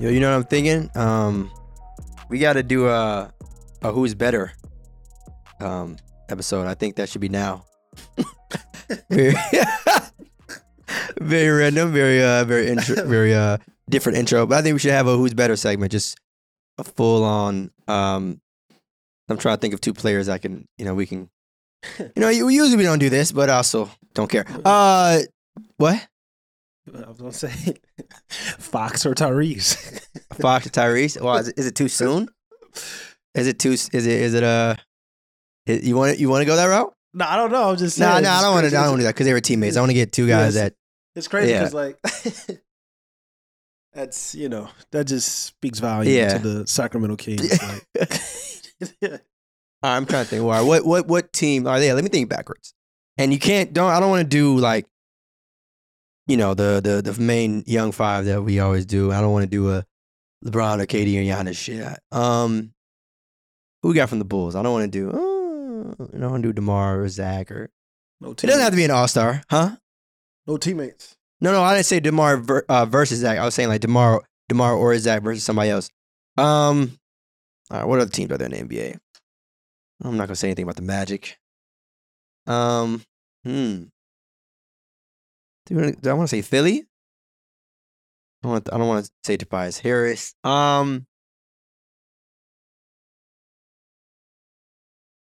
Yo, you know what I'm thinking? Um, we got to do a, a who's better um episode. I think that should be now. very, very random, very uh, very intro, very uh, different intro. But I think we should have a who's better segment, just a full on. Um, I'm trying to think of two players I can, you know, we can. You know, usually we don't do this, but also don't care. Uh, what? I was gonna say Fox or Tyrese. Fox or Tyrese? Well, is it, is it too soon? Is it too? Is it? Is it uh? is- You want you want to go that route? no, I don't know. I'm just No, saying. no, I don't want to. I don't want to do that because they were teammates. I want to get two guys Yes. that. It's crazy Yeah. because like that's you know that just speaks volume Yeah. to the Sacramento Kings. Like, I'm trying to think. Why? What? What? What team are they? Let me think backwards. And you can't. Don't. I don't want to do like. You know the the the main young five that we always do. I don't want to do a LeBron or KD or Giannis shit. Um, who we got from the Bulls? I don't want to do. Uh, I don't want to do Demar or Zach or. no It doesn't have to be an All Star, huh? no teammates. No, no, I didn't say Demar ver- uh, versus Zach. I was saying like Demar, Demar or Zach versus somebody else. Um, all right, what other teams are there in the NBA? I'm not gonna say anything about the Magic. Um, hmm. Do, I want to say Philly? I don't want. I don't want to say Tobias Harris. Um,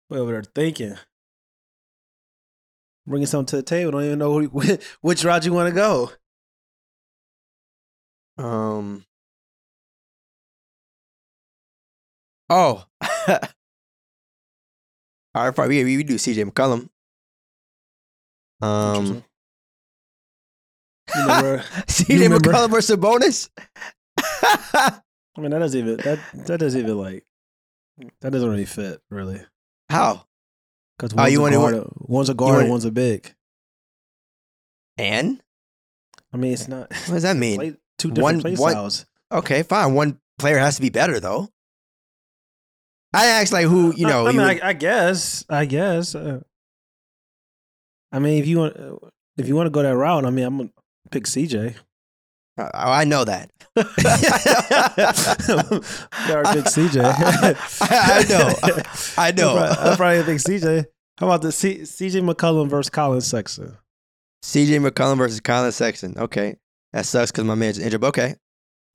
What over there thinking? Bringing something to the table. Don't even know who, which route you want to go. um. Oh. All right, probably we, we do CJ McCollum. Um. You remember? CJ remember- McCollum versus Sabonis. I mean, that doesn't even that that doesn't even like that doesn't really fit really How? because Oh, one's, you a wanna- guard, one's a guard, wanna- one's a big. And I mean, it's not what does that mean? play, two different One- play one- styles. Okay, fine. One player has to be better though. I asked like who you know. I, I mean, would- I, I guess, I guess. Uh, I mean, if you want, if you want to go that route, I mean, I'm gonna pick CJ. Uh, oh, I, I know that. Gotta pick CJ. I know. I know. I probably, I probably pick CJ. How about the C, CJ McCollum versus Colin Sexton? CJ McCollum versus Colin Sexton. Okay, that sucks because my man's injured. But okay,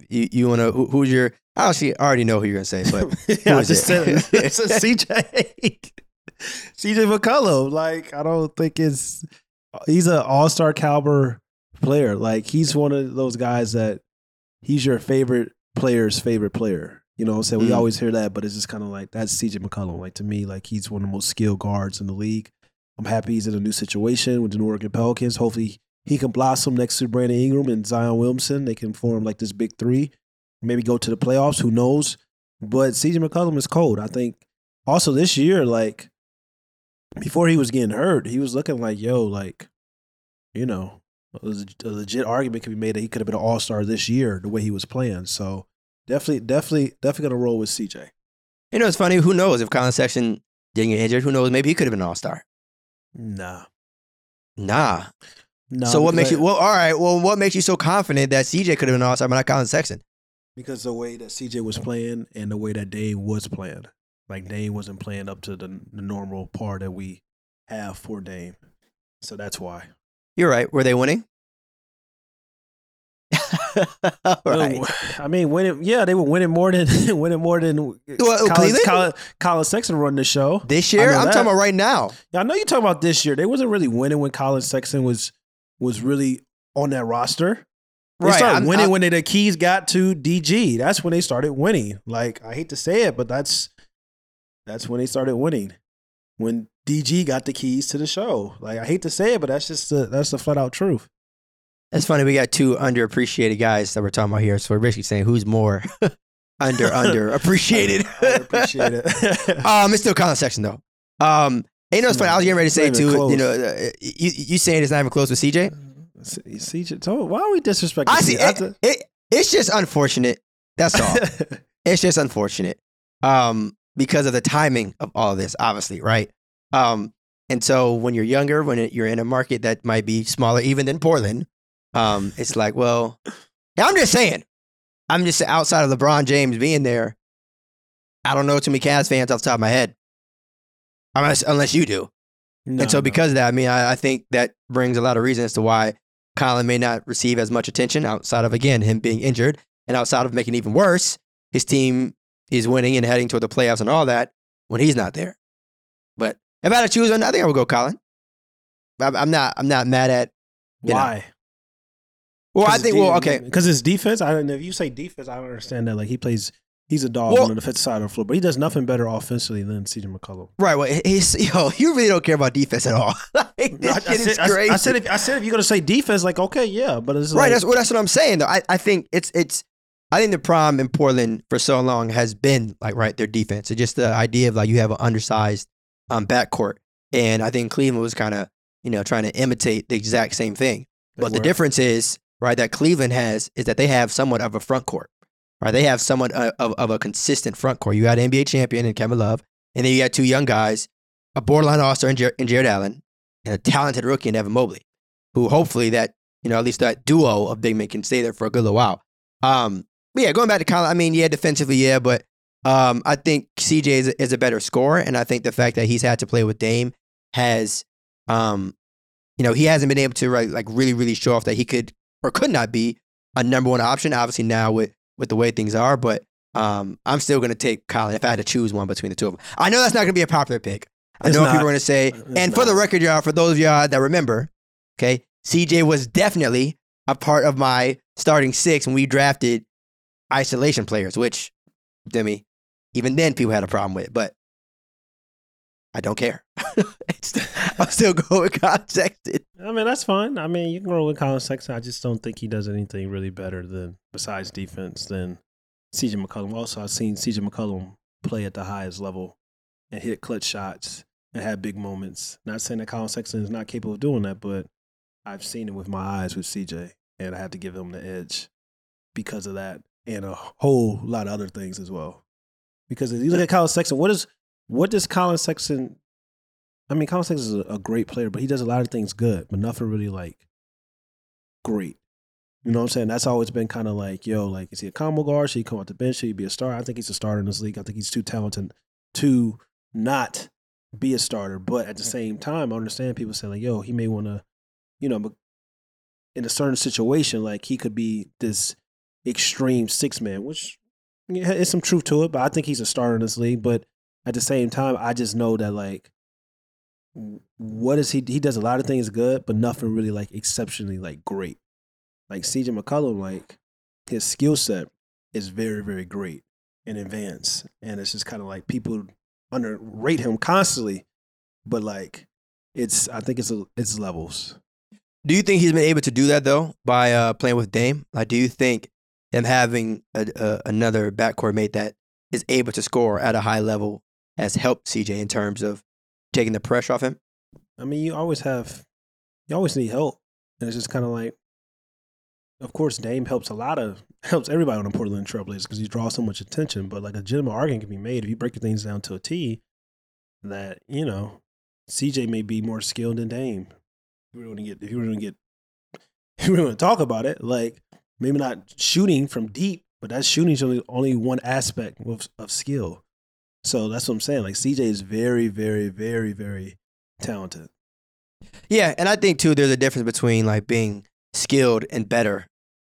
you you want to who, who's your? I actually already know who you're gonna say, but yeah, I just it? said it. it's a CJ. CJ McCollum. Like, I don't think it's he's an all-star caliber player. Like, he's one of those guys that he's your favorite player's favorite player. You know what I'm saying? We Mm. always hear that, but it's just kind of like that's CJ McCollum. Like to me, like he's one of the most skilled guards in the league. I'm happy he's in a new situation with the New Orleans Pelicans. Hopefully he can blossom next to Brandon Ingram and Zion Williamson. They can form like this big three. Maybe go to the playoffs. Who knows? But CJ McCollum is cold. I think also this year, like before he was getting hurt, he was looking like, yo, like, you know, a legit argument could be made that he could have been an all star this year, the way he was playing. So definitely, definitely, definitely gonna roll with CJ. you know it's funny. Who knows if Colin Sexton didn't get injured? Who knows? Maybe he could have been an All Star. Nah. Nah. No, so what makes because you? Well, all right. Well, what makes you so confident that CJ could have been an All Star, but not Colin Sexton? because the way that CJ was playing and the way that Dame was playing, like Dame wasn't playing up to the, the normal par that we have for Dame. So that's why. You're right. Were they winning? right. I mean, winning. Yeah, they were winning more than winning more than uh, Well, Colin, Cleveland? Colin, Colin Sexton run the show. This year, I'm that. talking about right now. Yeah, I know you're talking about this year. They wasn't really winning when Colin Sexton was was really on that roster. Right. They Right, started I'm- winning I'm- when they, the keys got to DG. That's when they started winning. Like I hate to say it, but that's that's when they started winning. When DG got the keys to the show. Like I hate to say it, but that's just the that's the flat out truth. That's funny. We got two underappreciated guys that we're talking about here. So we're basically saying who's more under under appreciated. Appreciate it. um, it's still comment section though. Um, you know, it's funny. I was getting ready to say too. close. You know, uh, you, you saying it's not even close with CJ. CJ, so why are we disrespecting? I see. CJ? It, it, it's just unfortunate. That's all. it's just unfortunate. Um, because of the timing of all of this, obviously, right? Um, and so when you're younger, when it, you're in a market that might be smaller even than Portland, um, it's like, well, I'm just saying, I'm just outside of LeBron James being there. I don't know too many Cavs fans off the top of my head, unless unless you do. No, and so no. because of that, I mean, I, I think that brings a lot of reason as to why Colin may not receive as much attention outside of again him being injured, and outside of making it even worse, his team is winning and heading toward the playoffs and all that when he's not there. But if I had to choose one, I think I would go Colin. I'm, I'm not. I'm not mad at. you know. why? Well, I think. Well, okay. because his defense. I don't know if you say defense. I don't understand that. Like he plays, he's a dog Well- on the defensive side of the floor, but he does nothing better offensively than CJ McCollum. Right. Well, he's yo. You really don't care about defense at all. like, this I, I shit said, I- crazy. I, said, if, I said, if you're gonna say defense, like okay, yeah, but it's Right. like, That's, well, that's what I'm saying, though. I, I think it's it's. I think the problem in Portland for so long has been like right their defense. It's just the idea of like you have an undersized um backcourt, and I think Cleveland was kind of you know trying to imitate the exact same thing. But the difference is right that Cleveland has is that they have somewhat of a front court. Right. They have somewhat of, of, a consistent front court. You got an NBA champion in Kevin Love, and then you got two young guys, a borderline all-star in, Jar- in Jarrett Allen, and a talented rookie in Evan Mobley, who hopefully that you know at least that duo of big men can stay there for a good little while. Um, but yeah, going back to Colin, I mean, yeah, defensively, yeah, but um, I think CJ is a, is a better scorer, and I think the fact that he's had to play with Dame has, um, you know, he hasn't been able to right, like really, really show off that he could or could not be a number one option. Obviously now with with the way things are, but um, I'm still going to take Colin if I had to choose one between the two of them. I know that's not going to be a popular pick. I It's know not. people are going to say, and for the record, y'all, for those of y'all that remember, okay, CJ was definitely a part of my starting six when we drafted isolation players, which, Demi, even then people had a problem with, It, but I don't care. I'll still go with Colin Sexton. I mean, that's fine. I mean, you can roll with Colin Sexton. I just don't think he does anything really better than besides defense than CJ McCollum. Also, I've seen CJ McCollum play at the highest level and hit clutch shots and have big moments. Not saying that Colin Sexton is not capable of doing that, but I've seen it with my eyes with CJ, and I had to give him the edge because of that and a whole lot of other things as well. Because if you look at Colin Sexton, what is what does Colin Sexton I mean, Colin Sexton is a, a great player, but he does a lot of things good, but nothing really like great. You know what I'm saying? That's always been kind of like, yo, like, is he a combo guard? Should he come off the bench? Should he be a star? I think he's a starter in this league. I think he's too talented to not be a starter. But at the same time, I understand people saying, like, yo, he may want to, you know, but in a certain situation, like, he could be this extreme six man, which yeah, it's some truth to it, but I think he's a starter in this league. But at the same time, I just know that, like, what is he? He does a lot of things good, but nothing really like exceptionally like great. Like CJ McCollum, like his skill set is very, very great in advance, and it's just kind of like people underrate him constantly, but like it's I think it's it's levels. Do you think he's been able to do that though by uh, playing with Dame? Like, do you think him having a, a, another backcourt mate that is able to score at a high level has helped CJ in terms of taking the pressure off him? I mean, you always have, you always need help, and it's just kind of like, of course, Dame helps a lot of helps everybody on the Portland Trailblazers because he draws so much attention. But like a legitimate argument can be made if you break the things down to a T, that you know, CJ may be more skilled than Dame. If you really want to get, if you really want to get, really want to talk about it, like maybe not shooting from deep, but that shooting's only only one aspect of, of skill. So that's what I'm saying. Like CJ is very, very, very, very talented. Yeah, and I think too there's a difference between like being skilled and better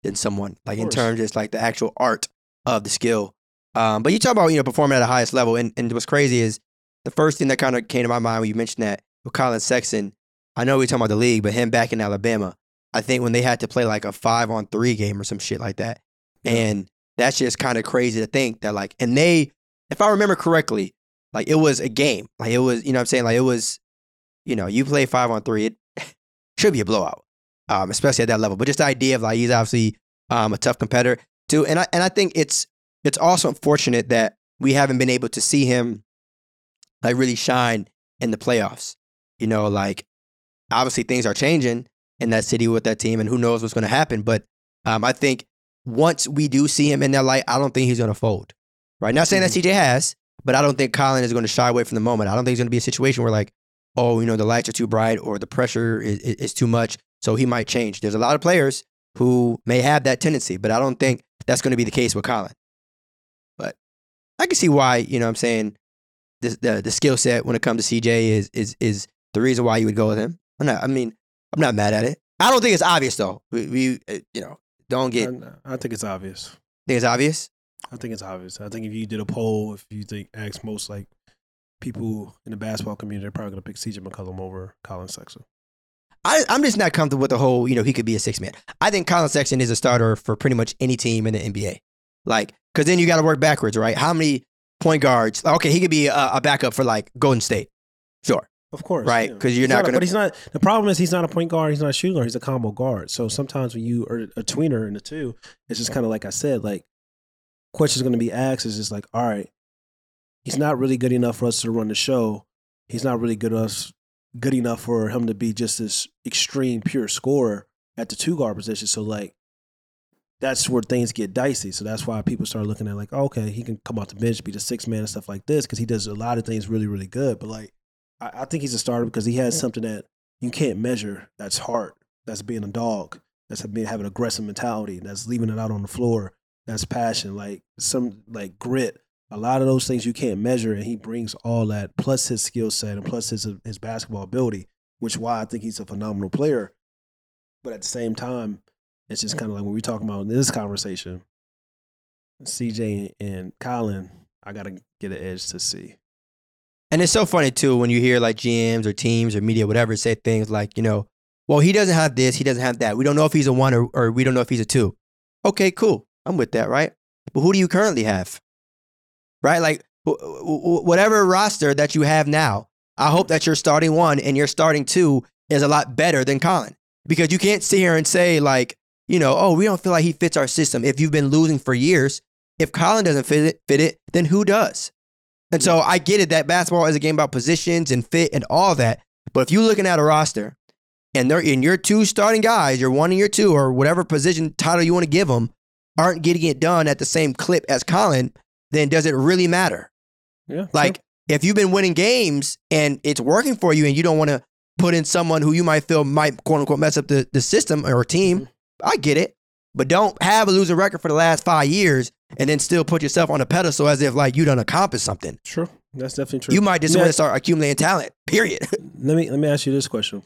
than someone, like in terms of just like the actual art of the skill. Um, but you talk about you know performing at the highest level, and, and what's crazy is the first thing that kind of came to my mind when you mentioned that with Colin Sexton. I know we're talking about the league, but him back in Alabama, I think when they had to play like a five on three game or some shit like that, Yeah. and that's just kind of crazy to think that like, and they, if I remember correctly, like it was a game, like it was, you know what I'm saying, like it was, you know, you play five on three, it should be a blowout, um, especially at that level. But just the idea of like he's obviously um, a tough competitor too, and I and I think it's it's also unfortunate that we haven't been able to see him like really shine in the playoffs. You know, like obviously things are changing in that city with that team, and who knows what's going to happen. But um, I think once we do see him in that light, I don't think he's going to fold. Right? Not saying that CJ has, but I don't think Colin is going to shy away from the moment. I don't think it's going to be a situation where like, oh, you know, the lights are too bright or the pressure is, is, is too much, so he might change. There's a lot of players who may have that tendency, but I don't think that's going to be the case with Colin. But I can see why, you know what I'm saying, the the, the skill set when it comes to CJ is is is the reason why you would go with him. I'm I mean, I'm not mad at it. I don't think it's obvious though. We, we uh, you know, don't get I, I think it's obvious. think it's obvious. I think it's obvious. I think if you did a poll, if you think ask most like people in the basketball community, they're probably gonna pick CJ McCollum over Colin Sexton. I, I'm just not comfortable with the whole, you know, he could be a six man. I think Colin Sexton is a starter for pretty much any team in the NBA. Like, because then you got to work backwards, right? How many point guards? Okay, he could be a, a backup for like Golden State. Sure. Of course, Right, yeah. 'cause you're He's not But he's not. The problem is he's not a point guard. He's not a shooting guard. He's a combo guard. So sometimes when you are a tweener in the two, it's just kind of like I said. Like questions going to be asked is just like, all right, he's not really good enough for us to run the show. He's not really good us good enough for him to be just this extreme pure scorer at the two guard position. So like. That's where things get dicey. So that's why people start looking at like, oh, okay, he can come off the bench, be the six man and stuff like this, because he does a lot of things really, really good. But like I, I think he's a starter because he has something that you can't measure. That's heart. That's being a dog. That's being having aggressive mentality. That's leaving it out on the floor. That's passion. Like some like grit. A lot of those things you can't measure, and he brings all that plus his skill set and plus his his basketball ability, which why I think he's a phenomenal player. But at the same time, it's just kind of like when we're talking about in this conversation, CJ and Colin, I gotta get an edge to see. And it's so funny too when you hear like GMs or teams or media, whatever, say things like, you know, well, he doesn't have this, he doesn't have that. We don't know if he's a one or, or we don't know if he's a two. Okay, cool. I'm with that, right? But who do you currently have? Right? Like, wh- wh- whatever roster that you have now, I hope that your starting one and your starting two is a lot better than Colin. Because you can't sit here and say, like, you know, oh, we don't feel like he fits our system. If you've been losing for years, if Colin doesn't fit it, fit it then who does? And so I get it that basketball is a game about positions and fit and all that. But if you're looking at a roster and they're in your two starting guys, your one and your two, or whatever position title you want to give them, aren't getting it done at the same clip as Colin, then does it really matter? Yeah, Like if you've been winning games and it's working for you and you don't want to put in someone who you might feel might quote unquote mess up the, the system or team, mm-hmm. I get it. But don't have a losing record for the last five years and then still put yourself on a pedestal as if like you done accomplished something. true. That's definitely true. You might just want to start accumulating talent. Period. let me let me ask you this question: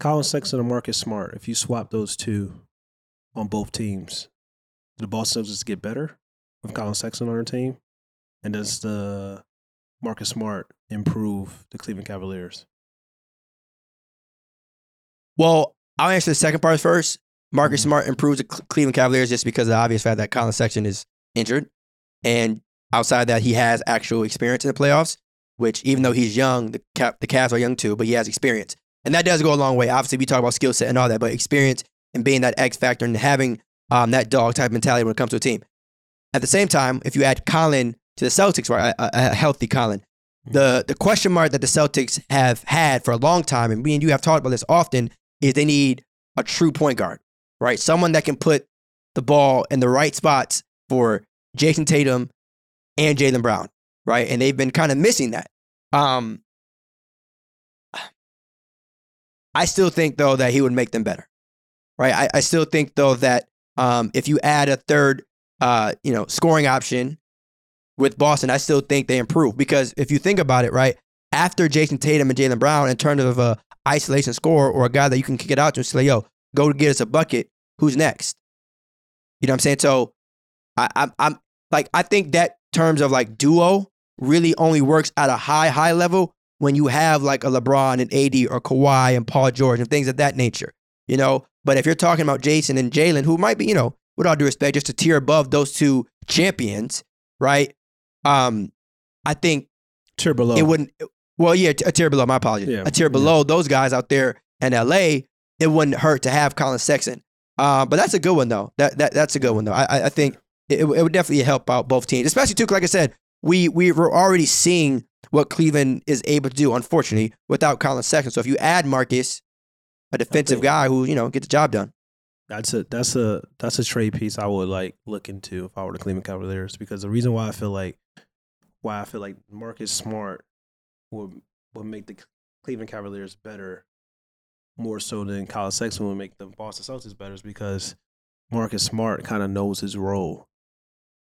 Colin Sexton and Marcus Smart. If you swap those two on both teams, do the Boston Celtics get better with Colin Sexton on their team? And does the Marcus Smart improve the Cleveland Cavaliers? well, I'll answer the second part first. Marcus Mhm. Smart improves the Cleveland Cavaliers just because of the obvious fact that Colin Sexton is injured, and outside that, he has actual experience in the playoffs. Which, even though he's young, the Cap, the Cavs are young too, but he has experience, and that does go a long way. Obviously, we talk about skill set and all that, but experience and being that X factor and having um, that dog type mentality when it comes to a team. At the same time, if you add Colin to the Celtics, right, a, a a healthy Colin, the the question mark that the Celtics have had for a long time, and me and you have talked about this often, is they need a true point guard, right? Someone that can put the ball in the right spots for Jayson Tatum and Jaylen Brown, right? And they've been kind of missing that. Um, I still think though that he would make them better, right? I, I still think though that um, if you add a third, uh, you know, scoring option with Boston, I still think they improve because if you think about it, right, after Jayson Tatum and Jaylen Brown, in terms of a isolation score or a guy that you can kick it out to and say, yo, go get us a bucket, who's next? You know what I'm saying? So I, I'm, I'm like, I think that terms of like duo really only works at a high, high level when you have like a LeBron and AD or Kawhi and Paul George and things of that nature, you know? But if you're talking about Jayson and Jaylen, who might be, you know, with all due respect, just a tier above those two champions, right? Um, I think Tier below. it wouldn't. Well, yeah, a tier below. My apologies. Yeah, a tier yeah. below those guys out there in LA. It wouldn't hurt to have Colin Sexton. Uh, but that's a good one though. That that that's a good one though. I I- think it, it would definitely help out both teams, especially too. Like I said, we we were already seeing what Cleveland is able to do. Unfortunately, without Colin Sexton. So if you add Marcus, a defensive guy who you know gets the job done. That's a that's a that's a trade piece I would like look into if I were the Cleveland Cavaliers because the reason why I feel like why I feel like Marcus Smart would would make the Cleveland Cavaliers better more so than Colin Sexton would make the Boston Celtics better is because Marcus Smart kind of knows his role.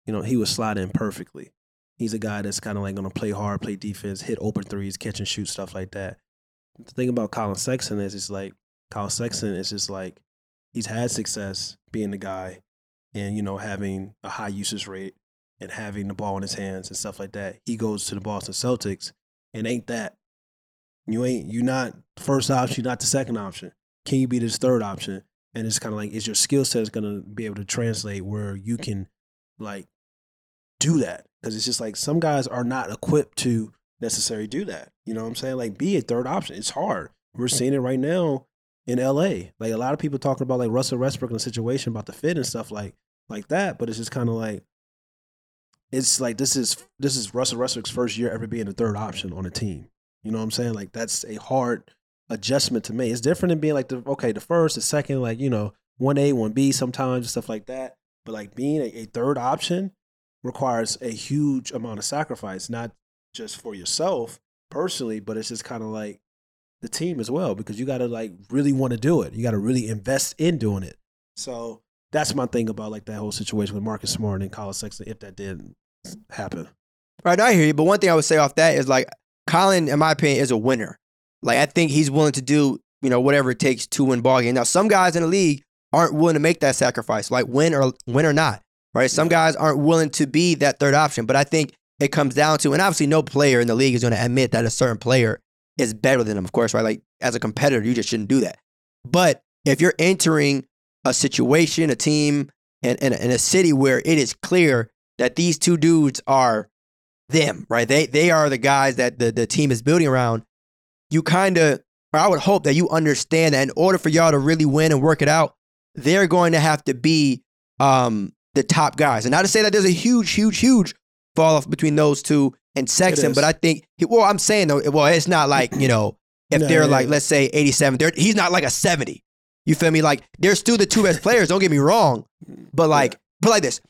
You know, he would slide in perfectly. He's a guy that's kind of like going to play hard, play defense, hit open threes, catch and shoot, stuff like that. The thing about Colin Sexton is, it's like Colin Sexton is just like he's had success being the guy and, you know, having a high usage rate and having the ball in his hands and stuff like that. He goes to the Boston Celtics and ain't that. You ain't you not first option, you're not the second option. Can you be this third option? And it's kind of like, is your skill set is gonna be able to translate where you can like do that? Because it's just like some guys are not equipped to necessarily do that. You know what I'm saying? Like be a third option. It's hard. We're seeing it right now in LA. Like a lot of people talking about like Russell Westbrook in the situation about the fit and stuff like like that. But it's just kind of like it's like this is this is Russell Westbrook's first year ever being a third option on a team. You know what I'm saying? Like that's a hard adjustment to make. It's different than being like the okay, the first, the second, like you know, one A, one B, sometimes stuff like that. But like being a, a third option requires a huge amount of sacrifice, not just for yourself personally, but it's just kind of like the team as well because you got to like really want to do it. You got to really invest in doing it. So that's my thing about like that whole situation with Marcus Smart and Colin Sexton if that didn't happen. Right, I hear you. But one thing I would say off that is like Colin, in my opinion, is a winner. Like I think he's willing to do, you know, whatever it takes to win ball game. Now, some guys in the league aren't willing to make that sacrifice, like win or win or not. Right. Some guys aren't willing to be that third option. But I think it comes down to, and obviously no player in the league is going to admit that a certain player is better than them, of course, right? Like as a competitor, you just shouldn't do that. But if you're entering a situation, a team, and in, in, a city where it is clear that these two dudes are them, right? They they are the guys that the, the team is building around. You kind of, or I would hope that you understand that in order for y'all to really win and work it out, they're going to have to be um, the top guys. And not to say that there's a huge, huge, huge fall off between those two and Sexton, but I think, well, I'm saying though, well, it's not like, you know, if no, they're yeah, like, yeah. let's say 87, he's not like a 70. You feel me? Like, they're still the two best players, don't get me wrong. But like, yeah. put like this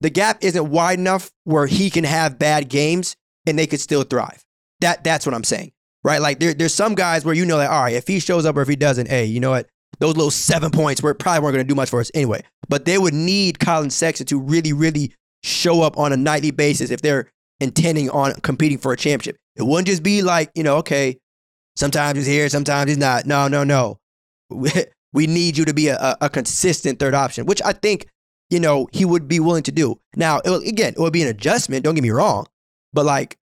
the gap isn't wide enough where he can have bad games and they could still thrive. That that's what I'm saying. Right? Like there, there's some guys where you know that, all right, if he shows up or if he doesn't, hey, you know what? Those little seven points were probably weren't gonna do much for us anyway. But they would need Colin Sexton to really, really show up on a nightly basis if they're intending on competing for a championship. It wouldn't just be like, you know, okay, sometimes he's here, sometimes he's not. No, no, no. We need you to be a, a consistent third option, which I think you know, he would be willing to do. Now, it, again, it would be an adjustment. Don't get me wrong, but like,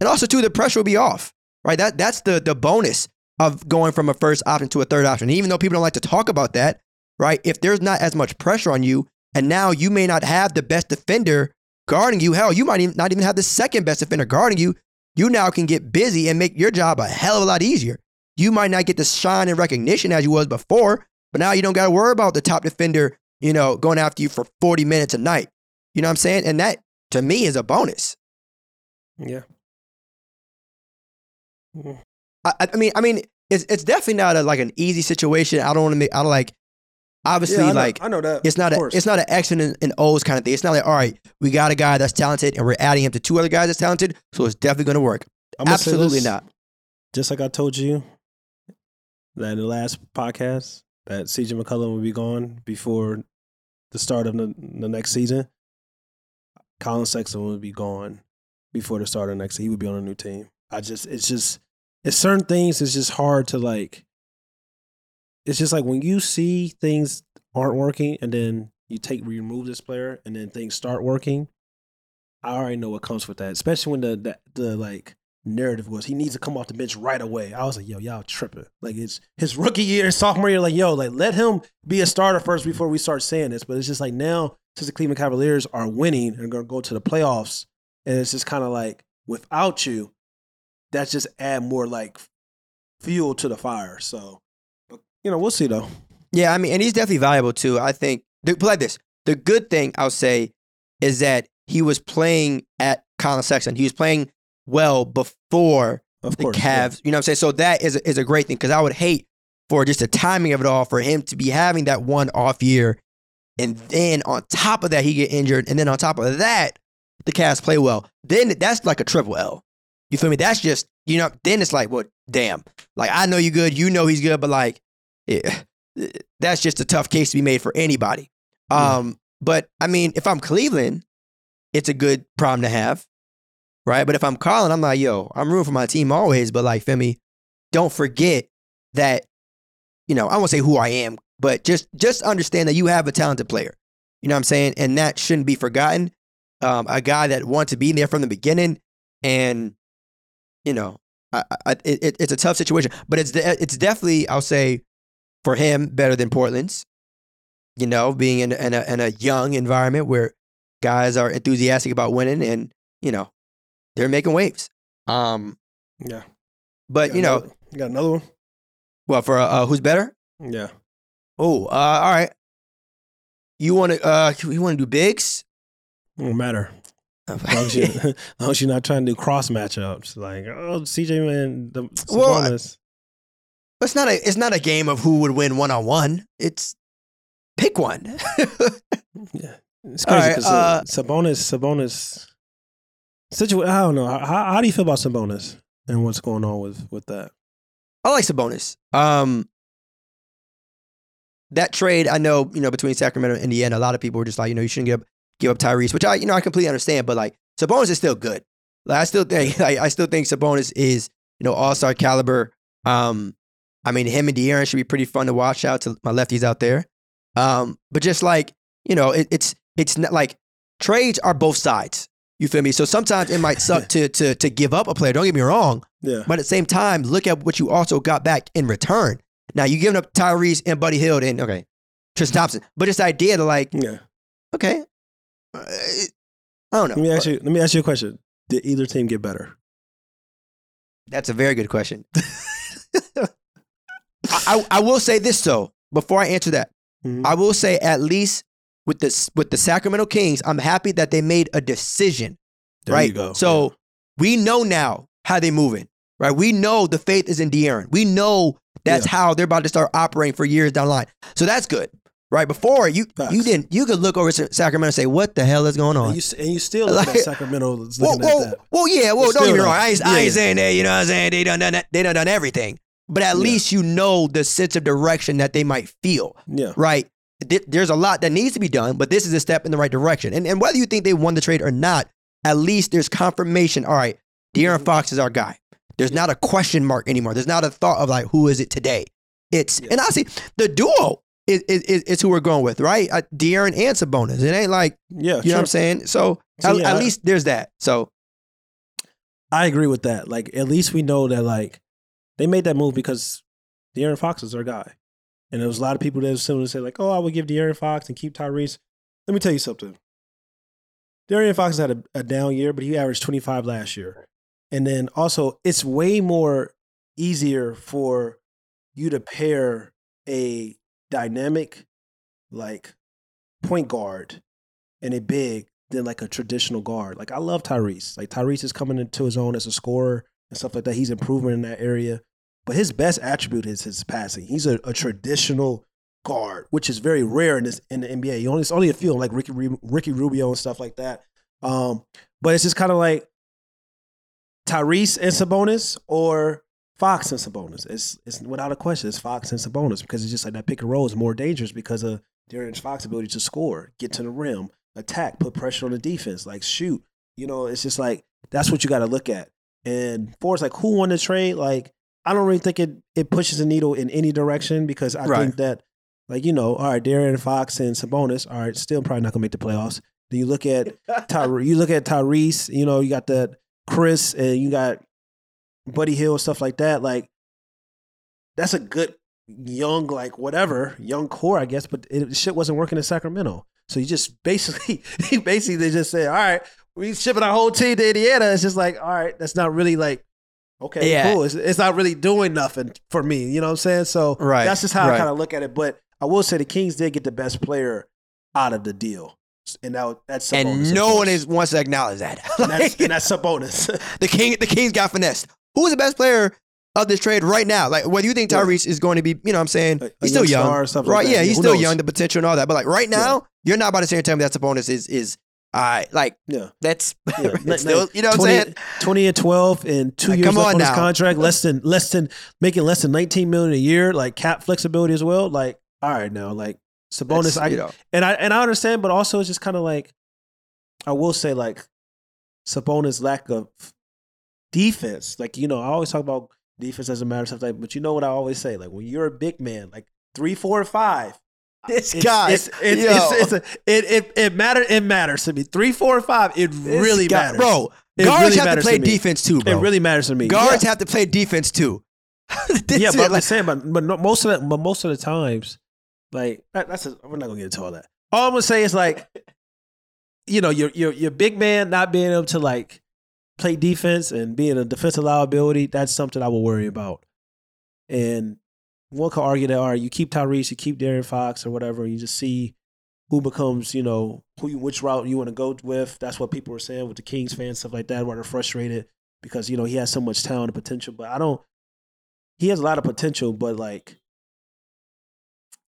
and also too, the pressure will be off, right? That that's the the bonus of going from a first option to a third option. Even though people don't like to talk about that, right? If there's not as much pressure on you, and now you may not have the best defender guarding you, hell, you might even not even have the second best defender guarding you. You now can get busy and make your job a hell of a lot easier. You might not get the shine and recognition as you was before, but now you don't got to worry about the top defender you know, going after you for 40 minutes a night. You know what I'm saying? And that to me is a bonus. Yeah. Mm. I, I mean, I mean, it's it's definitely not a, like an easy situation. I don't want to make. I don't like. Obviously, yeah, I know, like I know that it's not a it's not an X and an O's kind of thing. It's not like all right, we got a guy that's talented and we're adding him to two other guys that's talented, so it's definitely going to work. Absolutely this, not. Just like I told you that in the last podcast that CJ McCollum would be gone before the start of the, the next season, Colin Sexton would be gone before the start of next. He would be on a new team. I just, it's just, it's certain things. It's just hard to like. It's just like when you see things aren't working, and then you take remove this player, and then things start working. I already know what comes with that, especially when the the, the like narrative was he needs to come off the bench right away. I was like, yo, y'all tripping. Like it's his rookie year, sophomore year, like, yo, like let him be a starter first before we start saying this. But it's just like now, since the Cleveland Cavaliers are winning and gonna go to the playoffs, and it's just kind of like without you, that's just add more like fuel to the fire. So, you know, we'll see though. Yeah, I mean, and he's definitely valuable too. I think like this. The good thing I'll say is that he was playing at Colin Sexton. He was playing well before of the course, Cavs. Yeah. You know what I'm saying? So that is a, is a great thing because I would hate for just the timing of it all for him to be having that one off year, and then on top of that he get injured, and then on top of that the Cavs play well. Then that's like a triple L. You feel me? That's just you know. Then it's like, well, damn. Like I know you good, you know he's good, but like, yeah, that's just a tough case to be made for anybody. Yeah. Um, but I mean, if I'm Cleveland, it's a good problem to have, right? But if I'm Colin, I'm like, yo, I'm rooting for my team always, but like, feel me? Don't forget that, you know, I won't say who I am, but just just understand that you have a talented player. You know what I'm saying? And that shouldn't be forgotten. Um, a guy that wanted to be there from the beginning, and you know, I, I, it, it's a tough situation, but it's de- it's definitely I'll say for him better than Portland's. You know, being in, in, a, in a young environment where guys are enthusiastic about winning, and you know, they're making waves. Um, Yeah. but you know, another, you got another one? well, for uh, uh, who's better? Yeah. Oh, uh, all right. You want to uh, you want to do bigs? Don't matter. As long as, you, as long as you're not trying to do cross matchups, like oh CJ man, the Well, Sabonis. it's not a it's not a game of who would win one on one. It's pick one. yeah, it's crazy right, because uh, Sabonis, Sabonis. Situa- I don't know. How, how do you feel about Sabonis and what's going on with with that? I like Sabonis. Um, that trade, I know, you know, between Sacramento and Indiana, a lot of people were just like, you know, you shouldn't give up, give up Tyrese, which I, you know, I completely understand. But like, Sabonis is still good. Like, I still think, like, I still think Sabonis is, you know, all star caliber. Um, I mean, him and De'Aaron should be pretty fun to watch out to my lefties out there. Um, but just like, you know, it, it's it's not like trades are both sides. You feel me? So sometimes it might suck to to to give up a player. Don't get me wrong. Yeah, But at the same time, look at what you also got back in return. Now you giving up Tyrese and Buddy Hield and okay, Tristan Thompson. But this idea to like, yeah. okay, uh, I don't know. Let me ask you. Let me ask you a question. Did either team get better? That's a very good question. I, I, I will say this though, before I answer that, Mhm. I will say at least with the with the Sacramento Kings, I'm happy that they made a decision. There right. you go. So we know now how they moving. Right. We know the faith is in De'Aaron. We know that's Yeah. how they're about to start operating for years down the line. So that's good. Right. Before you Facts. you didn't you could look over Sacramento and say, what the hell is going on? and you, and you still look Like- at Sacramento is Well, looking well, at that. well, yeah, well, don't get me wrong. I ain't, though. I ain't saying that, you know what I'm saying? They done done that, they done done everything. But at Yeah. least you know the sense of direction that they might feel, Yeah, right? Th- There's a lot that needs to be done, but this is a step in the right direction. And, and whether you think they won the trade or not, at least there's confirmation. All right, De'Aaron Mhm. Fox is our guy. There's not a question mark anymore. There's not a thought of like, who is it today? It's Yeah. and see the duo is, is, is, who we're going with, right? Uh, De'Aaron and Sabonis. It ain't like yeah. you know what I'm saying. So, So, at, yeah, at I- least there's that. So I agree with that. Like, at least we know that like they made that move because De'Aaron Fox is their guy, and there was a lot of people that were similar to say like, "Oh, I would give De'Aaron Fox and keep Tyrese." Let me tell you something. De'Aaron Fox had a, a down year, but he averaged 25 last year, and then also it's way more easier for you to pair a dynamic like point guard and a big than like a traditional guard. Like I love Tyrese. Like Tyrese is coming into his own as a scorer and stuff like that. He's improving in that area. But his best attribute is his passing. He's a, a traditional guard, which is very rare in this in the NBA. You only it's only a few like Ricky Ricky Rubio and stuff like that. Um, but it's just kind of like Tyrese and Sabonis or Fox and Sabonis. It's it's without a question. It's Fox and Sabonis because it's just like that pick and roll is more dangerous because of De'Aaron Fox's ability to score, get to the rim, attack, put pressure on the defense, like shoot. You know, it's just like that's what you got to look at. And for it's like who won the trade, like I don't really think it it pushes the needle in any direction because I Right. think that like you know, all right, De'Aaron Fox and Sabonis, are still probably not gonna make the playoffs. Then you look at Tyre, you look at Tyrese, you know, you got that Chris and you got Buddy Hield stuff like that. Like that's a good young, like whatever young core, I guess. But it, shit wasn't working in Sacramento, so you just basically, he basically they just said, all right, we shipping our whole team to Indiana. It's just like, all right, that's not really like. Okay, Yeah. cool. It's, it's not really doing nothing for me. You know what I'm saying? So Right, that's just how I kind of look at it. But I will say the Kings did get the best player out of the deal, and that, that's Sabonis, and no one is wants to acknowledge that. And that's, Like, and that's Sabonis. the king, the Kings got finessed. Who is the best player of this trade right now? Like, whether you think Yeah. Tyrese is going to be, you know, what I'm saying A- a he's still young young, star or something right? like. Yeah, he's Who still knows? young, the potential and all that. But like right now, you're not about to here and tell me that Sabonis is is I like Yeah. that's Yeah, still, you know what I'm 20, saying? 20 and 12 and two Like, years left on on his contract, less than less than making less than 19 million a year, like cap flexibility as well. Like, all right now, like Sabonis, I you know, and I and I understand, but also it's just kind of like I will say like Sabonis' lack of defense. Like you know, I always talk about defense doesn't matter of stuff like, but you know what I always say, like when you're a big man, like three, four, five. This It's, guy, it's, it's, it's, it's a, it, it, it matters. It matters to me. Three, four, five. It really guy- matters, bro. It guards really have to play to defense too, bro. It really matters to me. guards have to play defense too. Yeah, but I'm like- saying, but but most of the but most of the times, like that, that's a, we're not gonna get into all that. All I'm gonna say is like, you know, your your your big man not being able to like play defense and being a defensive liability. That's something I will worry about. And one could argue that all right, you keep Tyrese, you keep De'Aaron Fox or whatever, you just see who becomes, you know, who you, which route you want to go with. That's what people were saying with the Kings fans, stuff like that, where they're frustrated because you know he has so much talent and potential. But I don't. He has a lot of potential, but like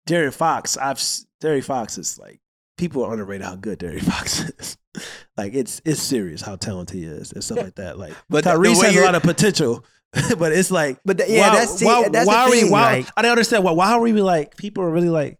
De'Aaron Fox, I've De'Aaron Fox is like people are underrated how good De'Aaron Fox is. like it's it's serious how talented he is and stuff like that. Like But Tyrese has a lot of potential, but it's like But th- yeah, why, that's see, why, that's why the are we why like, I don't understand why why are we like people are really like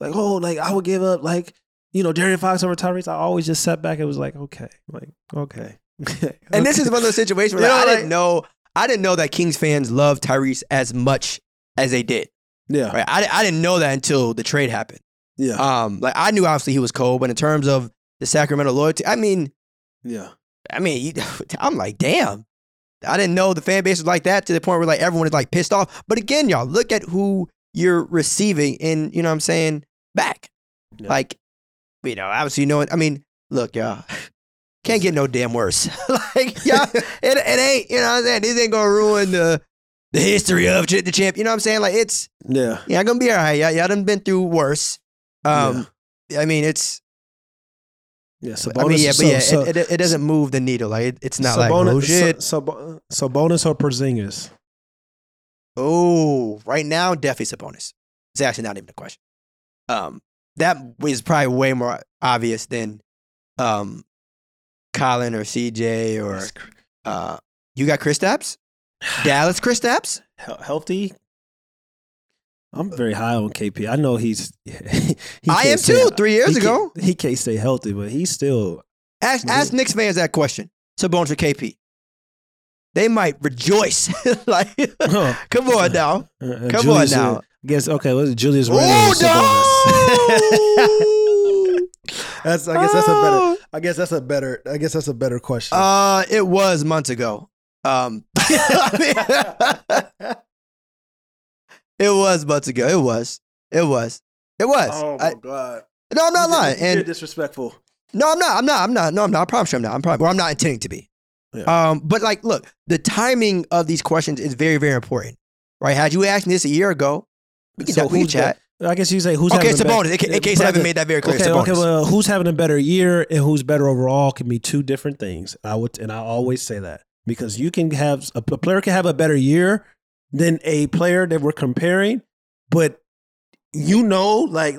like oh like I would give up like you know De'Aaron Fox over Tyrese. I always just sat back and was like okay like okay. and this is one of those situations where You know, I like- didn't know. I didn't know that Kings fans love Tyrese as much as they did. yeah Right? I, I didn't know that until the trade happened. yeah Um, like I knew obviously he was cold, but in terms of the Sacramento loyalty, I mean, yeah I mean, I'm like, damn. I didn't know the fan base was like that to the point where like everyone is like pissed off. But again, y'all, look at who you're receiving in, you know what I'm saying, back. Yeah. Like, you know, obviously, you know what I mean, look, y'all. Can't get no damn worse. like, yeah, it, it ain't, you know what I'm saying? This ain't gonna ruin the the history of the champ. You know what I'm saying? Like, it's yeah yeah, gonna be all right. Y'all, y'all done been through worse. Um, I mean, it's yeah. I mean, yeah, but so- yeah, so- it, it, it doesn't move the needle. Like, it, it's not like, Sabonis- oh shit. So, so, Sabonis or Porzingis? Oh, right now, definitely Sabonis. It's actually not even a question. Um, that is probably way more obvious than um, Colin or CJ or uh, you got Kristaps, Dallas Kristaps. Healthy. I'm very high on KP. I know he's. he I am stay- too. Three years he ago, can't- he can't stay healthy, but he's still. ask ask Knicks fans that question. Sabonis or KP. They might rejoice. like, Huh. come on now. Uh, uh, Come Julius, on uh, now. guess okay. What's it? Julius Randle? Oh Sabonis? that's. I guess that's a better. I guess that's a better. I guess that's a better question. Uh, it was months ago. Um, it was months ago. It was. It was. It was. oh my I- god! no, I'm not You're- lying. You're And disrespectful. no, I'm not. I'm not. I'm not. No, I'm not. I promise you, I'm not. I'm probably. Well, I'm not intending to be. Yeah. Um, but like, look, the timing of these questions is very, very important, right? Had you asked me this a year ago, we can, So we can chat. I guess you say who's Okay, having a better- In, in case I haven't made that very clear, Okay, Sabonis. okay. Well, who's having a better year and who's better overall can be two different things. I would, and I always say that because you can have a, a player can have a better year than a player that we're comparing, but you know, like,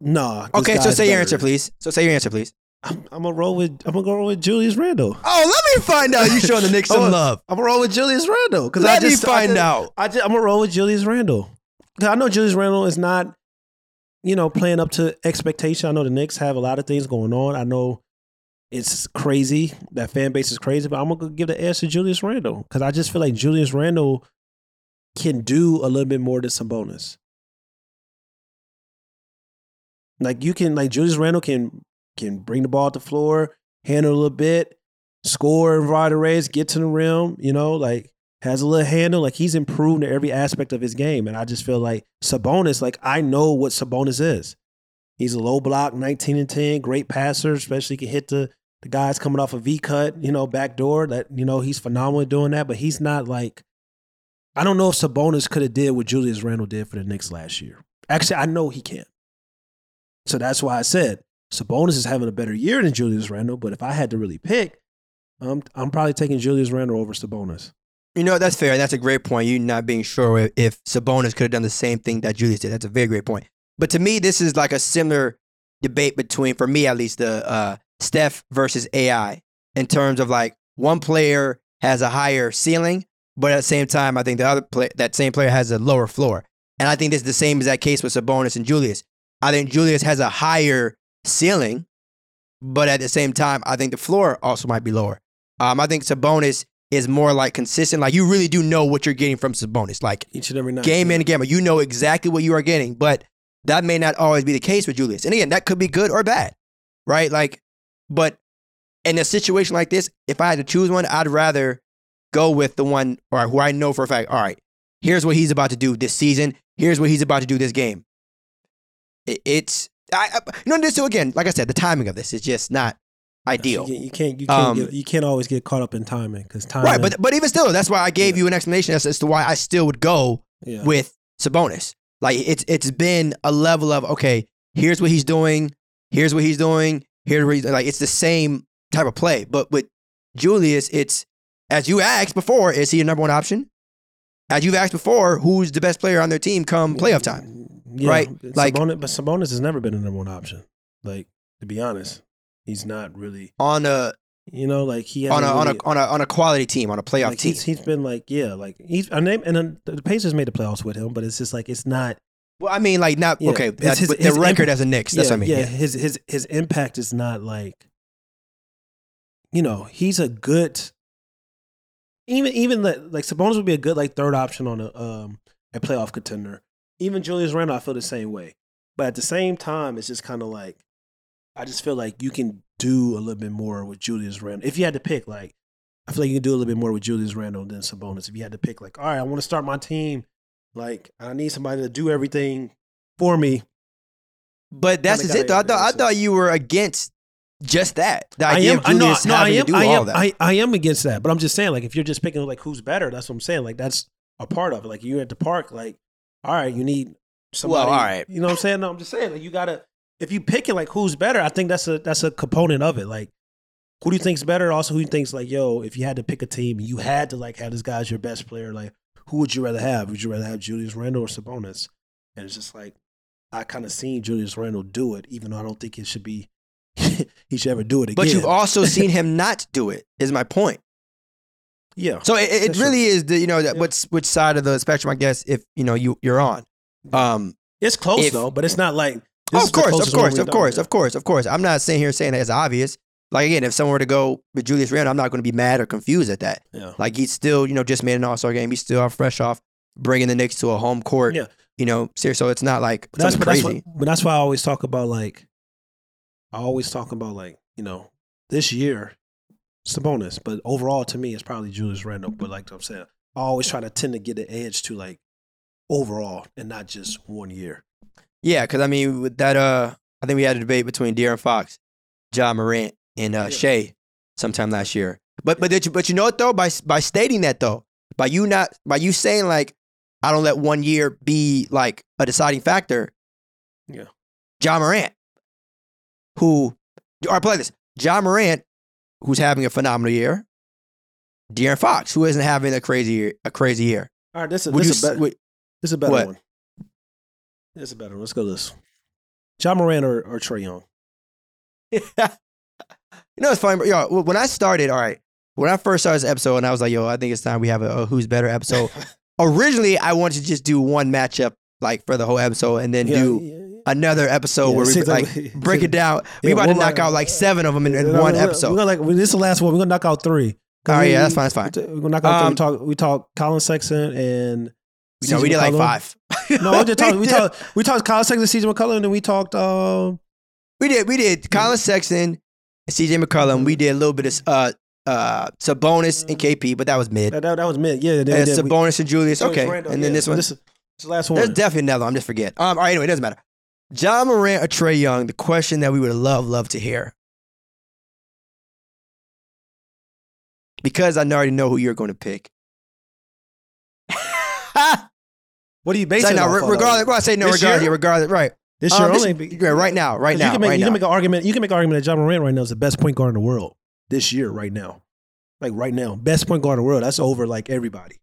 nah. okay, so say your answer, please. So say your answer, please. I'm, I'm gonna roll with. I'm gonna go with Julius Randle. Oh, let me find out you showing the Knicks some love. I'm gonna roll with Julius Randle because I just me find I just, out. I just, I'm gonna roll with Julius Randle. I know Julius Randle is not, you know, playing up to expectation. I know the Knicks have a lot of things going on. I know it's crazy. That fan base is crazy, but I'm gonna give the edge to Julius Randle because I just feel like Julius Randle can do a little bit more than Sabonis. Like you can, like Julius Randle can can bring the ball to the floor, handle a little bit, score ride the race, get to the rim. You know, like has a little handle. Like he's improved in every aspect of his game, and I just feel like Sabonis. Like I know what Sabonis is. He's a low block, 19 and 10, great passer, especially can hit the the guys coming off a V cut, you know, back door. That you know he's phenomenal doing that, but he's not like. I don't know if Sabonis could have did what Julius Randle did for the Knicks last year. Actually, I know he can't. So that's why I said Sabonis is having a better year than Julius Randle. But if I had to really pick, I'm I'm probably taking Julius Randle over Sabonis. You know, that's fair. and That's a great point. You not being sure if, if Sabonis could have done the same thing that Julius did. That's a very great point. But to me, this is like a similar debate between, for me at least, the uh, Steph versus AI in terms of like one player has a higher ceiling, but at the same time, I think the other play, that same player has a lower floor. And I think this is the same as that case with Sabonis and Julius. I think Julius has a higher ceiling, but at the same time, I think the floor also might be lower. Um, I think Sabonis is more like consistent. Like you really do know what you're getting from Sabonis. Like Each and every night. game in and game out, you know exactly what you are getting. But that may not always be the case with Julius. And again, that could be good or bad, right? Like, but in a situation like this, if I had to choose one, I'd rather go with the one or who I know for a fact. All right, here's what he's about to do this season. Here's what he's about to do this game. It, it's I, I you know this too again. Like I said, the timing of this is just not ideal. You, can't. You can't. Um, get, you can't always get caught up in timing because timing. Right, but but even still, that's why I gave you an explanation as, as to why I still would go yeah. with Sabonis. Like it's it's been a level of okay, here's what he's doing, here's what he's doing, here's what he's like it's the same type of play. But with Julius, it's as you asked before, is he a number one option? As you've asked before, who's the best player on their team come playoff time? Yeah, right? Like- Sabonis, but Sabonis has never been a number one option. Like to be honest, he's not really. On a You know, like he on a hasn't on a on a on a quality team, on a playoff like team. he's, he's been like yeah, like he's I name and then the Pacers made the playoffs with him, but it's just like it's not. Well, I mean, like not Yeah, okay. That's his- his the record imp- as a Knicks. That's yeah, what I mean. yeah, Yeah. his his his impact is not like. You know, he's a good. Even even the, like Sabonis would be a good like third option on a um a playoff contender. Even Julius Randle, I feel the same way. But at the same time, it's just kind of like I just feel like you can do a little bit more with Julius Randle. If you had to pick, like I feel like you can do a little bit more with Julius Randle than Sabonis. If you had to pick, like, all right, I want to start my team, like I need somebody to do everything for me. But that's just it. Though. I thought I thought you were against just that. The I am. of I know. Julius No, I am. to do I all am. that. I, I am against that. But I'm just saying, like, if you're just picking like who's better, that's what I'm saying. Like, that's a part of it. Like, you're at the park. Like, all right, you need somebody. Well, all right. You know what I'm saying? No, I'm just saying. Like, you gotta. If you picking like who's better, I think that's a that's a component of it. Like, who do you think's better? Also, who you think's like, yo, if you had to pick a team, you had to like have this guy's your best player. Like, who would you rather have? Would you rather have Julius Randle or Sabonis? And it's just like I kind of seen Julius Randle do it, even though I don't think it should be. he should ever do it again. But you've also seen him not do it. Is my point. yeah. So it, it That's really is the you know that Yeah. what's which side of the spectrum I guess if you know you you're on. Um, It's close If- though, but it's not like. oh, of is the course, of course, of course, of course, of course. I'm not sitting here saying that it's obvious. Like again, if someone were to go with Julius Randle, I'm not going to be mad or confused at that. Yeah. Like he's still you know just made an All Star game. He's still fresh off bringing the Knicks to a home court. Yeah. You know, seriously, so it's not like that's, something but that's crazy. what, but that's why I always talk about like. I always talk about like you know this year, Sabonis, but overall to me it's probably Julius Randle. But like I'm saying, I always try to tend to get the edge to like overall and not just one year. Yeah, because I mean, with that, uh, I think we had a debate between De'Aaron Fox, Ja Morant, and uh, Yeah. Shai sometime last year. But but did you, but you know what though? By by stating that though, by you not by you saying like, I don't let one year be like a deciding factor. Yeah. Ja Morant, who, or play this, Ja Morant, who's having a phenomenal year. De'Aaron Fox, who isn't having a crazy year, a crazy year. All right, this is you this is a better, would- this is a better what? one. This is a better one. Let's go to this. Ja Morant or, or Trae Young. you know, it's funny, yo. When I started, all right, when I first started this episode, and I was like, yo, I think it's time we have a, a Who's Better episode. Originally, I wanted to just do one matchup, like for the whole episode, and then Yeah, do yeah, another episode yeah, where we like break it down. We Yeah, about to knock like- out like seven of them in, in know, one we're- episode. We're gonna like this is the last one. We're gonna knock out three. All right, we- yeah, that's fine, that's fine. We're gonna knock out three. Um, We talk. We talk. Colin Sexton and. no, we did like five. No, we just talked. We talked. We talked Colin Sexton, CJ McCollum, and then we talked. Um, We did. We did. Colin Sexton, C.J. McCollum. We did a little bit of uh uh Sabonis and KP, but that was mid. that, that, that was mid. Yeah. Then, And then we- Sabonis and Julius. Okay, Randle, and then yeah. this one. This this last one. There's definitely another one. I'm just forget. Um, all right, anyway, it doesn't matter. Ja Morant or Trae Young, the question that we would love, love to hear. Because I already know who you're going to pick. what are you basing? no, it off re- regardless. Well, I say no, This regardless. year? Regardless, right. This Um, year this- only. yeah, right now, right now, you can make, right you can make an argument. You can make an argument that Ja Morant right now is the best point guard in the world this year, right now, like right now, best point guard in the world. That's over like everybody.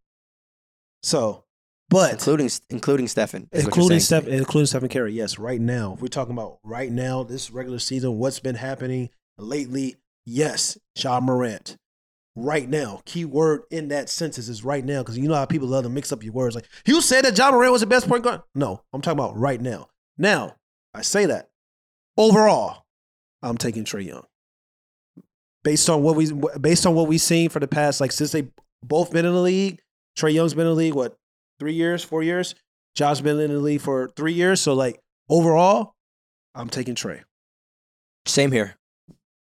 So, but including including Stephen, is what you're including. Steph, including Stephen Curry. Yes, right now. If we're talking about right now, this regular season, what's been happening lately, yes, Ja Morant. Right now, key word in that sentence is right now because you know how people love to mix up your words. Like you said that Ja Morant was the best point guard. No, I'm talking about right now. Now, I say that overall, I'm taking Trae Young based on what we based on what we've seen for the past like since they both been in the league. Trae Young's been in the league what three years, four years. Josh been in the league for three years. So like overall, I'm taking Trae. Same here.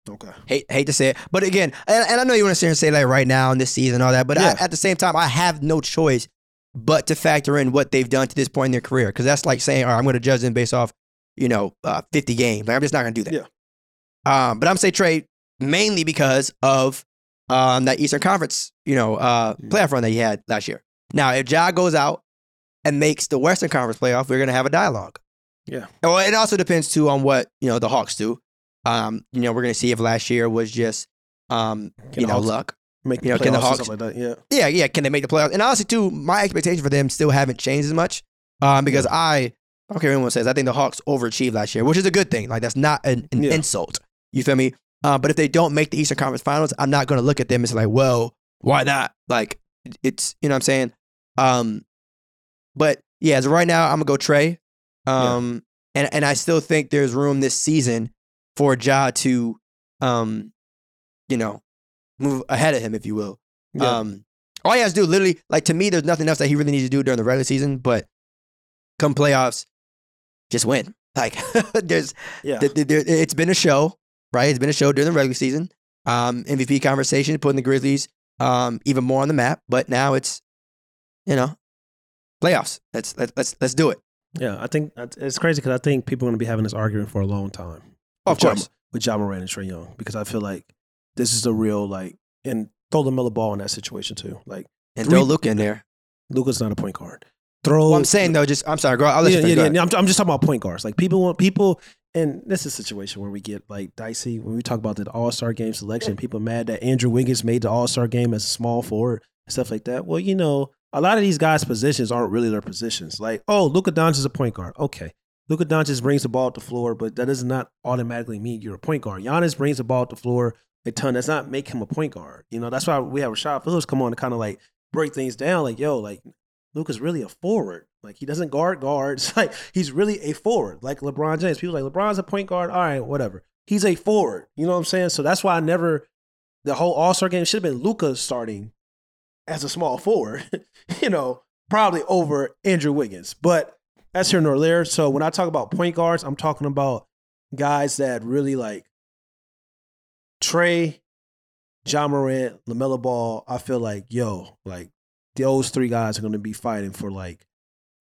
Okay. Hate hate to say it, but again, and, and I know you want to sit here and say like right now in this season and all that, but Yeah. I, at the same time, I have no choice but to factor in what they've done to this point in their career because that's like saying, all right, I'm going to judge them based off, you know, uh, 50 games. Like, I'm just not going to do that. Yeah. Um, but I'm say Trae mainly because of um that Eastern Conference, you know, uh, Mm. playoff run that he had last year. Now, if Ja goes out and makes the Western Conference playoff, we're going to have a dialogue. Yeah. Well, it also depends too on what you know the Hawks do. Um, you know, we're gonna see if last year was just um, Can you know, Hawks- luck. Make You know, can the playoffs Hawks- like that. Yeah. Yeah, yeah. Can they make the playoffs? And honestly, too, my expectations for them still haven't changed as much. Um, because I, I don't care what anyone says, I think the Hawks overachieved last year, which is a good thing. Like that's not an, an Yeah. insult. You feel me? Uh, but if they don't make the Eastern Conference Finals, I'm not gonna look at them and say like, well, why not? Like it's you know what I'm saying. Um, but yeah, as of right now, I'm gonna go Trae. Um, and and I still think there's room this season for Ja to, um, you know, move ahead of him, if you will. Yeah. Um, all he has to do, literally, like to me, there's nothing else that he really needs to do during the regular season. But come playoffs, just win. Like there's, yeah. th- th- there, it's been a show, right? It's been a show during the regular season. Um, MVP conversation, putting the Grizzlies um even more on the map. But now it's, you know, playoffs. Let's let's let's let's do it. Yeah, I think it's crazy because I think people are going to be having this argument for a long time. Oh, of with Ja- course. with Ja Morant and Trae Young because I feel like this is the real like and throw LaMelo Ball in that situation too. Like And Three- throw Luke in there. Luka's not a point guard. Throw. Well, I'm saying though, just I'm sorry, girl. I'll let yeah, you yeah, yeah. I'm, I'm just talking about point guards. Like people want people, and this is a situation where we get like dicey when we talk about the All Star game selection. People mad that Andrew Wiggins made the All Star game as a small forward and stuff like that. Well, you know, a lot of these guys' positions aren't really their positions. Like, oh, Luka Doncic is a point guard. Okay, Luka Doncic brings the ball to the floor, but that does not automatically mean you're a point guard. Giannis brings the ball to the floor a ton. That's not make him a point guard. You know, that's why we have Rashad Phillips come on to kind of like break things down. Like, yo, like Luka's really a forward. Like he doesn't guard guards. Like he's really a forward. Like LeBron James. People like LeBron's a point guard. All right, whatever. He's a forward. You know what I'm saying? So that's why I never. The whole All Star game should have been Luka starting as a small forward. you know, probably over Andrew Wiggins. But that's here nor there. So when I talk about point guards, I'm talking about guys that really like Trae, Ja Morant, LaMelo Ball. I feel like, yo, like those three guys are going to be fighting for like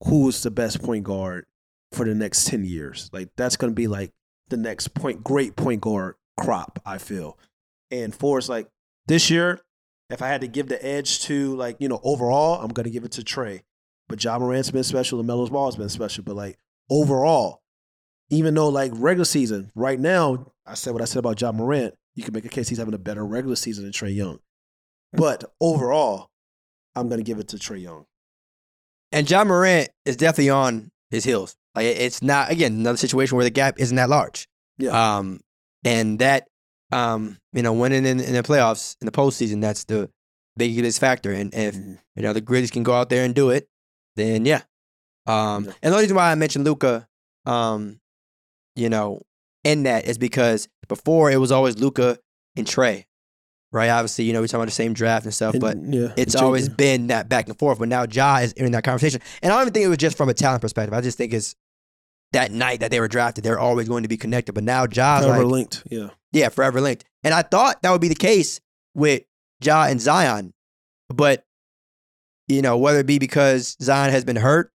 who is the best point guard for the next 10 years. Like that's going to be like the next point, great point guard crop, I feel. And for us, like this year, if I had to give the edge to like, you know, overall, I'm going to give it to Trae. But Ja Morant's been special. LaMelo's ball has been special. But like overall, even though like regular season, right now, I said what I said about Ja Morant, you can make a case he's having a better regular season than Trae Young. But overall, I'm going to give it to Trae Young. And Ja Morant is definitely on his heels. Like it's not again another situation where the gap isn't that large. Yeah. Um, and that um, you know, winning in, in the playoffs in the postseason, that's the biggest factor. And if Mhm. you know the Grizzlies can go out there and do it, then yeah. Um, Yeah. and the reason why I mentioned Luka, um, you know, in that is because before it was always Luka and Trae, right? Obviously, you know, we're talking about the same draft and stuff, And, but yeah, it's always been that back and forth. But now Ja is in that conversation, and I don't even think it was just from a talent perspective. I just think it's that night that they were drafted, they're always going to be connected. But now Ja's forever like, linked. Yeah. yeah, forever linked. And I thought that would be the case with Ja and Zion, but you know whether it be because Zion has been hurt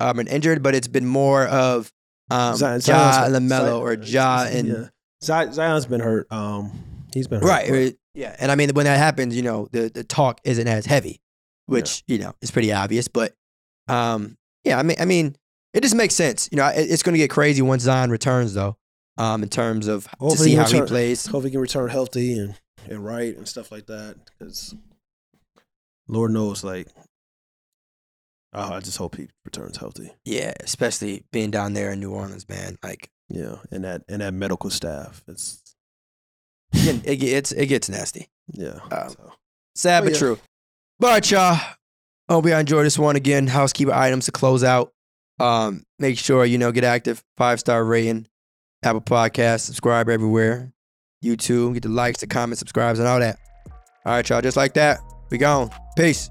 um, and injured, but it's been more of um, Zion- Ja and Lamelo or Ja and yeah. Zion- Zion's been hurt. Um, he's been hurt. right, yeah. And I mean when that happens, you know the the talk isn't as heavy, which you know is pretty obvious. But um, yeah, I mean, I mean, it just makes sense. You know, it, it's going to get crazy once Zion returns, though. Um, in terms of to see he how he plays. Hope he can return healthy and, and right and stuff like that. Because Lord knows, like, oh, I just hope he returns healthy. Yeah, especially being down there in New Orleans, man. Like, Yeah, and that and that medical staff. It's it, it gets it gets nasty. Yeah. Um, so. Sad Oh, but yeah. true. But all right, y'all. Hope you all enjoyed this one again. Housekeeping items to close out. Um, make sure you know get active. Five star rating, Apple Podcast, subscribe everywhere, YouTube. Get the likes, the comments, subscribes, and all that. All right, y'all. Just like that, we gone. Peace.